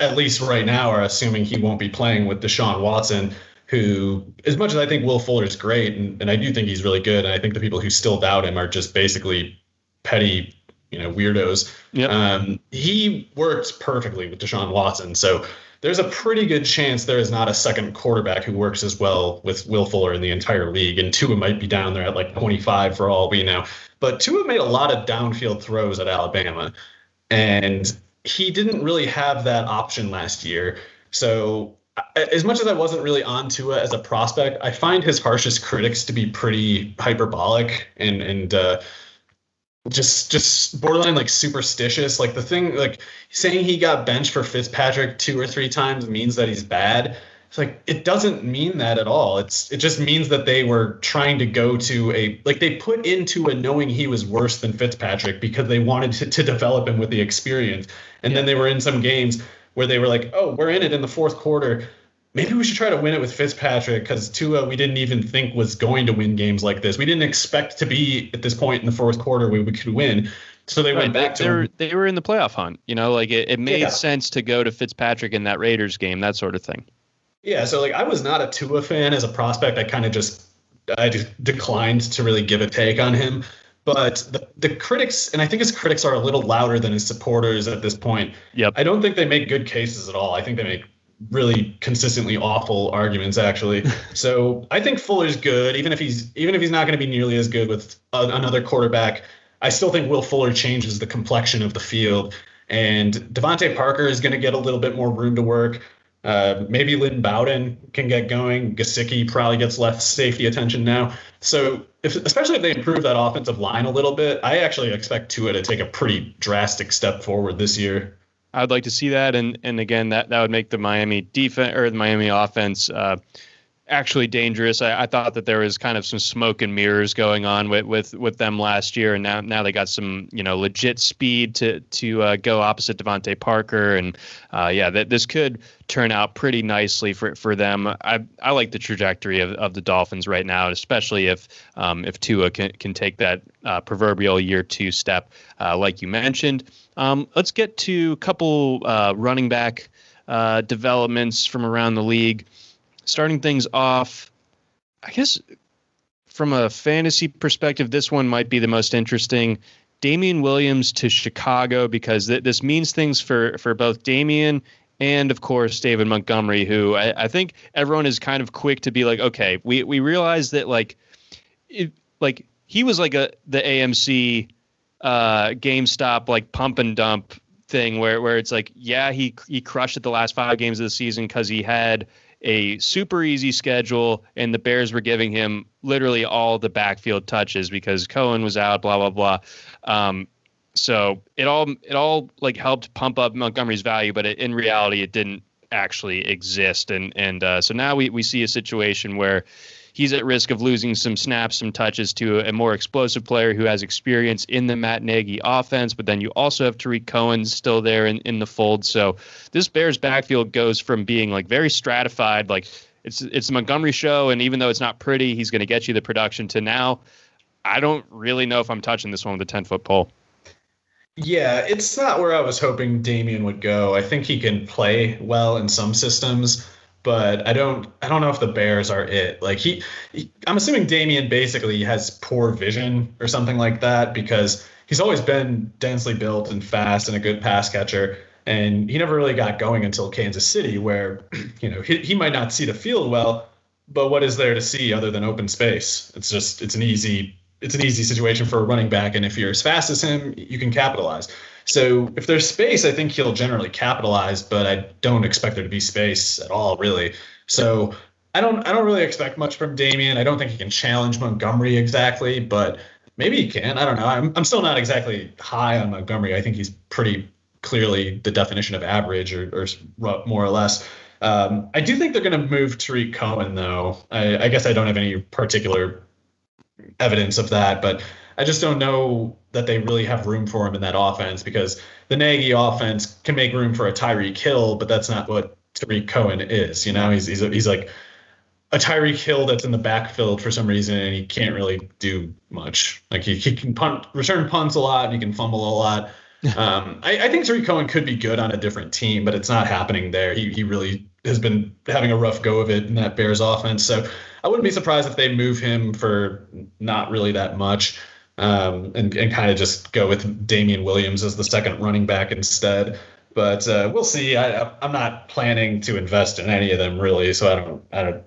at least right now, are assuming he won't be playing with Deshaun Watson, who, as much as I think Will Fuller is great, and, and I do think he's really good, and I think the people who still doubt him are just basically petty, you know, weirdos. Yep. Um, he worked perfectly with Deshaun Watson. So there's a pretty good chance there is not a second quarterback who works as well with Will Fuller in the entire league. And Tua might be down there at like 25 for all we know. But Tua made a lot of downfield throws at Alabama. And he didn't really have that option last year. So as much as I wasn't really on Tua as a prospect, I find his harshest critics to be pretty hyperbolic and and uh, just just borderline like superstitious. Like the thing, like saying he got benched for Fitzpatrick two or three times means that he's bad. It's like it doesn't mean that at all. It's it just means that they were trying to go to a like they put into a knowing he was worse than Fitzpatrick because they wanted to, to develop him with the experience. And yeah. then they were in some games where they were like, oh, we're in it in the fourth quarter maybe we should try to win it with Fitzpatrick because Tua we didn't even think was going to win games like this. We didn't expect to be at this point in the fourth quarter where we could win. So they right, went back they, to were, they were in the playoff hunt. You know, like it, it made yeah. sense to go to Fitzpatrick in that Raiders game, that sort of thing. Yeah, so like I was not a Tua fan as a prospect. I kind of just I just declined to really give a take on him. But the, the critics, and I think his critics are a little louder than his supporters at this point. Yep. I don't think they make good cases at all. I think they make really consistently awful arguments actually. so I think Fuller's good, even if he's even if he's not going to be nearly as good with a, another quarterback. I still think Will Fuller changes the complexion of the field, and DeVante Parker is going to get a little bit more room to work. Uh, maybe Lynn Bowden can get going. Gesicki probably gets less safety attention now. So, if, especially if they improve that offensive line a little bit, I actually expect Tua to take a pretty drastic step forward this year. I would like to see that, and and again, that that would make the Miami defense or the Miami offense uh, actually dangerous. I, I, thought that there was kind of some smoke and mirrors going on with with with them last year, and now now they got some you know legit speed to to uh, go opposite DeVante Parker, and uh, yeah, that this could turn out pretty nicely for for them. I I like the trajectory of, of the Dolphins right now, especially if um, if Tua can can take that uh, proverbial year two step, uh, like you mentioned. Um, let's get to a couple uh, running back uh, developments from around the league. Starting things off, I guess from a fantasy perspective, this one might be the most interesting. Damien Williams to Chicago because th- this means things for for both Damien and of course David Montgomery, who I, I, think everyone is kind of quick to be like, okay, we we realize that like, it, like he was like a the AMC uh, GameStop like pump and dump thing where where it's like, yeah, he he crushed it the last five games of the season because he had a super easy schedule and the Bears were giving him literally all the backfield touches because Cohen was out, blah blah blah. Um, so it all it all like helped pump up Montgomery's value, but it, in reality, it didn't actually exist. And and uh, so now we we see a situation where he's at risk of losing some snaps, some touches to a more explosive player who has experience in the Matt Nagy offense. But then you also have Tarik Cohen still there in, in the fold. So this Bears backfield goes from being like very stratified, like it's it's Montgomery show, and even though it's not pretty, he's going to get you the production. To now, I don't really know if I'm touching this one with a 10 foot pole. Yeah, it's not where I was hoping Damien would go. I think he can play well in some systems, but I don't I don't know if the Bears are it. Like he, he I'm assuming Damien basically has poor vision or something like that because he's always been densely built and fast and a good pass catcher. And he never really got going until Kansas City, where, you know, he, he might not see the field well, but what is there to see other than open space? It's just it's an easy it's an easy situation for a running back, and if you're as fast as him, you can capitalize. So if there's space, I think he'll generally capitalize, but I don't expect there to be space at all, really. So I don't I don't really expect much from Damien. I don't think he can challenge Montgomery exactly, but maybe he can. I don't know. I'm I'm still not exactly high on Montgomery. I think he's pretty clearly the definition of average or, or more or less. Um, I do think they're going to move Tarik Cohen, though. I, I, guess I don't have any particular evidence of that, but I just don't know that they really have room for him in that offense because the Nagy offense can make room for a Tyreek Hill, but that's not what Tarik Cohen is. You know, he's he's, a, he's like a Tyreek Hill that's in the backfield for some reason, and he can't really do much. Like he, he can punt, return punts a lot, and he can fumble a lot. um, I, I, think Tarik Cohen could be good on a different team, but it's not happening there. He he really has been having a rough go of it in that Bears offense. So I wouldn't be surprised if they move him for not really that much. Um, and, and kind of just go with Damien Williams as the second running back instead. But uh, we'll see. I, I'm not planning to invest in any of them really, so I don't I don't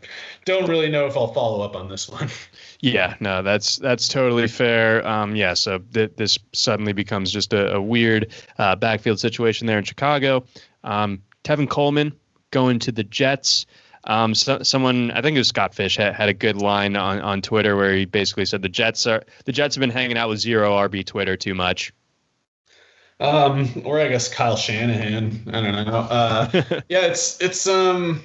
don't really know if I'll follow up on this one. Yeah, no, that's that's totally fair. Um, yeah, so th- this suddenly becomes just a, a weird uh, backfield situation there in Chicago. Um, Tevin Coleman going to the Jets. Um, so, someone, I think it was Scott Fish, had, had, a good line on, on Twitter where he basically said the Jets are the Jets have been hanging out with zero RB Twitter too much. Um, or I guess Kyle Shanahan. I don't know. Uh, yeah, it's it's um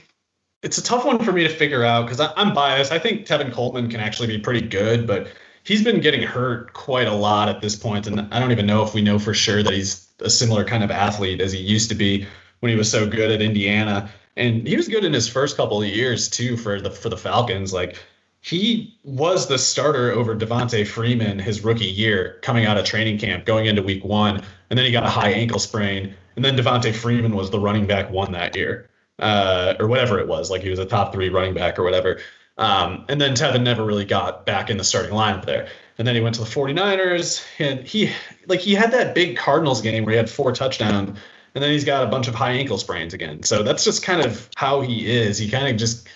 it's a tough one for me to figure out because I'm biased. I think Tevin Coleman can actually be pretty good, but he's been getting hurt quite a lot at this point, and I don't even know if we know for sure that he's a similar kind of athlete as he used to be when he was so good at Indiana. And he was good in his first couple of years too for the for the Falcons. Like he was the starter over Devonta Freeman his rookie year, coming out of training camp, going into week one, and then he got a high ankle sprain, and then Devonta Freeman was the running back one that year uh, or whatever it was. Like he was a top three running back or whatever. Um, and then Tevin never really got back in the starting lineup there. And then he went to the 49ers and he like he had that big Cardinals game where he had four touchdowns and then he's got a bunch of high ankle sprains again. So that's just kind of how he is. He kind of just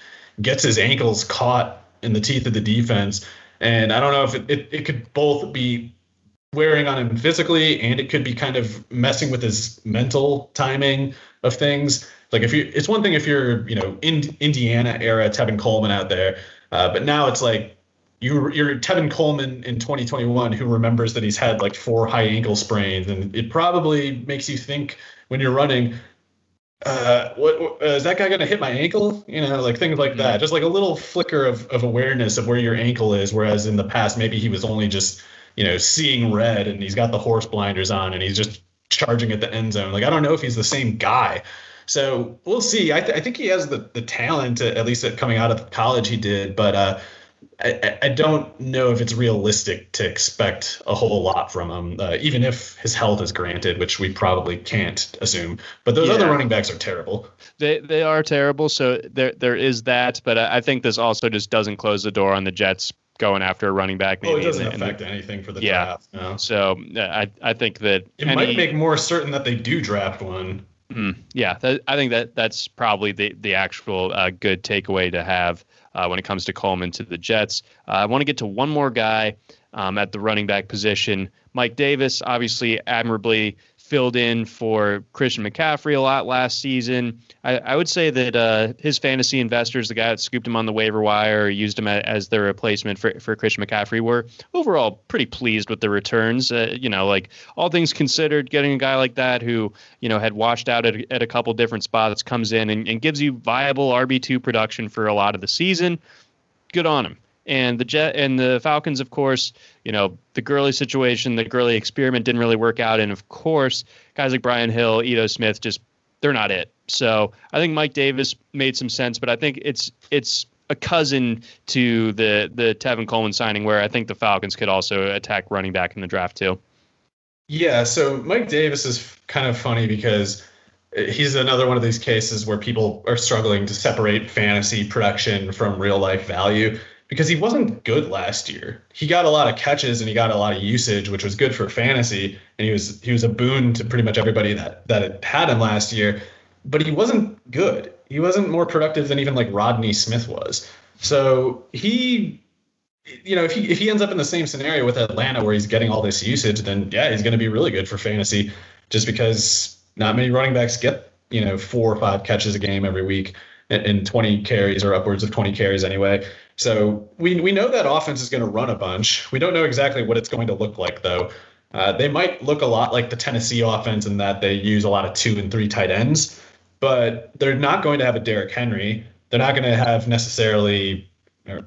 gets his ankles caught in the teeth of the defense. And I don't know if it, it, it could both be wearing on him physically and it could be kind of messing with his mental timing of things. Like if you, it's one thing if you're, you know, in Indiana era Tevin Coleman out there, uh, but now it's like you, you're Tevin Coleman in 2021 who remembers that he's had like four high ankle sprains, and it probably makes you think when you're running, uh, what, uh, is that guy going to hit my ankle? You know, like things like that. Just like a little flicker of, of awareness of where your ankle is. Whereas in the past, maybe he was only just, you know, seeing red and he's got the horse blinders on and he's just charging at the end zone. Like I don't know if he's the same guy. So we'll see. I, th- I think he has the, the talent, at least at coming out of college, he did. But uh, I, I don't know if it's realistic to expect a whole lot from him, uh, even if his health is granted, which we probably can't assume. But those yeah. other running backs are terrible. They they are terrible. So there there is that. But I think this also just doesn't close the door on the Jets going after a running back. Maybe oh, it doesn't affect the, anything for the yeah. draft. No. So uh, I I think that it any, might make more certain that they do draft one. Mm, yeah, I think that that's probably the the actual uh, good takeaway to have uh, when it comes to Coleman to the Jets. Uh, I want to get to one more guy um, at the running back position. Mike Davis, obviously admirably filled in for Christian McCaffrey a lot last season. I, I would say that uh, his fantasy investors, the guy that scooped him on the waiver wire or used him as their replacement for, for Christian McCaffrey, were overall pretty pleased with the returns. Uh, you know, like all things considered, getting a guy like that who, you know, had washed out at, at a couple different spots comes in and, and gives you viable RB2 production for a lot of the season. Good on him and the Jet and the Falcons, of course, you know the Gurley situation, the Gurley experiment didn't really work out, and of course, guys like Brian Hill, Ito Smith just they're not it. So I think Mike Davis made some sense, but I think it's it's a cousin to the the Tevin Coleman signing, where I think the Falcons could also attack running back in the draft too. Yeah, so Mike Davis is kind of funny because he's another one of these cases where people are struggling to separate fantasy production from real life value because he wasn't good last year. He got a lot of catches and he got a lot of usage, which was good for fantasy, and he was he was a boon to pretty much everybody that that had him last year. But he wasn't good. He wasn't more productive than even like Rodney Smith was. So he you know, if he if he ends up in the same scenario with Atlanta where he's getting all this usage, then yeah, he's going to be really good for fantasy, just because not many running backs get you know four or five catches a game every week and 20 carries or upwards of 20 carries anyway. So we we know that offense is going to run a bunch. We don't know exactly what it's going to look like though. Uh, they might look a lot like the Tennessee offense in that they use a lot of two and three tight ends, but they're not going to have a Derrick Henry. They're not going to have necessarily,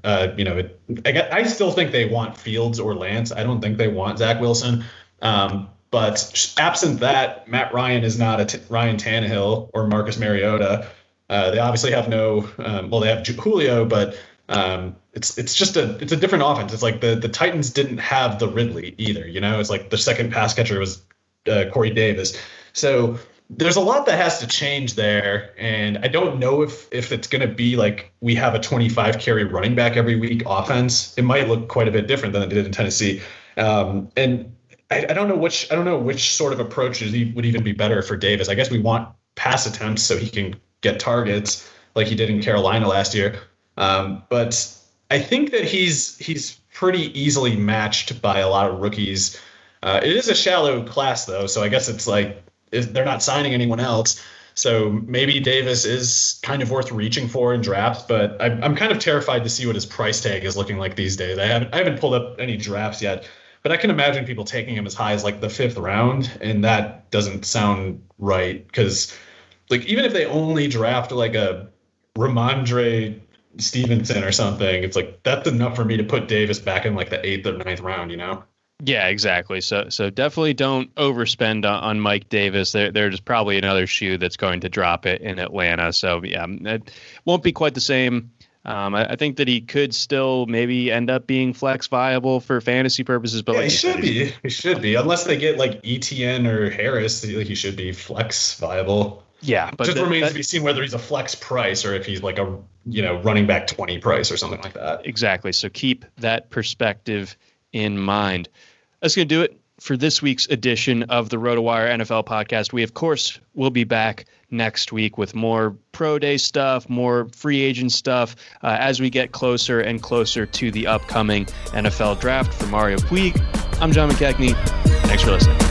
uh, you know, I, I still think they want Fields or Lance. I don't think they want Zach Wilson. Um, but absent that, Matt Ryan is not a t- Ryan Tannehill or Marcus Mariota. Uh, they obviously have no, um, well, they have Julio, but um, it's it's just a it's a different offense. It's like the the Titans didn't have the Ridley either. You know, it's like the second pass catcher was uh, Corey Davis. So there's a lot that has to change there, and I don't know if if it's going to be like we have a 25 carry running back every week offense. It might look quite a bit different than it did in Tennessee. Um, and I, I, don't know which I don't know which sort of approach would even be better for Davis. I guess we want pass attempts so he can get targets like he did in Carolina last year. Um, but I think that he's he's pretty easily matched by a lot of rookies. Uh, it is a shallow class though, so I guess it's like they're not signing anyone else. So maybe Davis is kind of worth reaching for in drafts, but I'm, I'm kind of terrified to see what his price tag is looking like these days. I haven't I haven't pulled up any drafts yet, but I can imagine people taking him as high as like the fifth round, and that doesn't sound right because like even if they only draft like a Rhamondre Stevenson or something, it's like that's enough for me to put Davis back in like the eighth or ninth round, you know? Yeah, exactly. So so definitely don't overspend on, on Mike Davis. There, there's probably another shoe that's going to drop it in Atlanta. So yeah, it won't be quite the same. Um, I, I, think that he could still maybe end up being flex viable for fantasy purposes, but yeah, like he should be. He should be, unless they get like ETN or Harris. Like He should be flex viable. Yeah, but just that, remains that, to be seen whether he's a flex price or if he's like a you know running back twenty price or something like that. Exactly. So keep that perspective in mind. That's going to do it for this week's edition of the RotoWire NFL podcast. We, of course, will be back next week with more pro day stuff, more free agent stuff uh, as we get closer and closer to the upcoming NFL draft. For Mario Puig, I'm John McKechnie. Thanks for listening.